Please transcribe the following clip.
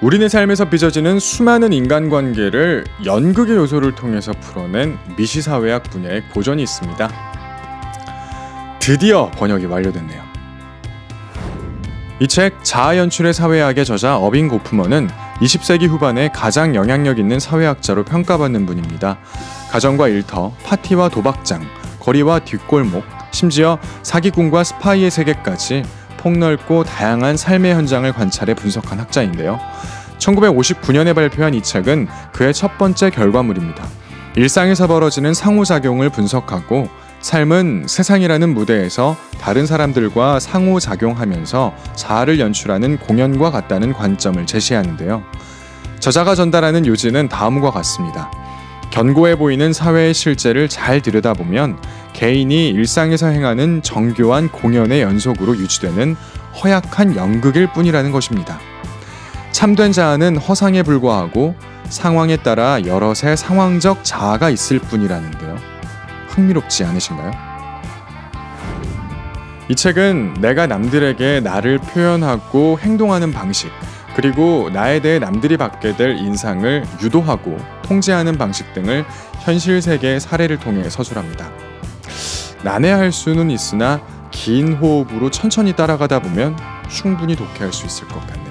우리네 삶에서 빚어지는 수많은 인간관계를 연극의 요소를 통해서 풀어낸 미시사회학 분야의 고전이 있습니다. 드디어 번역이 완료됐네요. 이 책 자아 연출의 사회학의 저자 어빙 고프먼은 20세기 후반에 가장 영향력 있는 사회학자로 평가받는 분입니다. 가정과 일터, 파티와 도박장, 거리와 뒷골목, 심지어 사기꾼과 스파이의 세계까지 폭넓고 다양한 삶의 현장을 관찰해 분석한 학자인데요. 1959년에 발표한 이 책은 그의 첫 번째 결과물입니다. 일상에서 벌어지는 상호작용을 분석하고 삶은 세상이라는 무대에서 다른 사람들과 상호작용하면서 자아를 연출하는 공연과 같다는 관점을 제시하는데요. 저자가 전달하는 요지는 다음과 같습니다. 견고해 보이는 사회의 실제를 잘 들여다보면 개인이 일상에서 행하는 정교한 공연의 연속으로 유지되는 허약한 연극일 뿐이라는 것입니다. 참된 자아는 허상에 불과하고 상황에 따라 여럿의 상황적 자아가 있을 뿐이라는데요. 흥미롭지 않으신가요? 이 책은 내가 남들에게 나를 표현하고 행동하는 방식, 그리고 나에 대해 남들이 받게 될 인상을 유도하고 통제하는 방식 등을 현실 세계의 사례를 통해 서술합니다. 난해할 수는 있으나 긴 호흡으로 천천히 따라가다 보면 충분히 독해할 수 있을 것 같네요.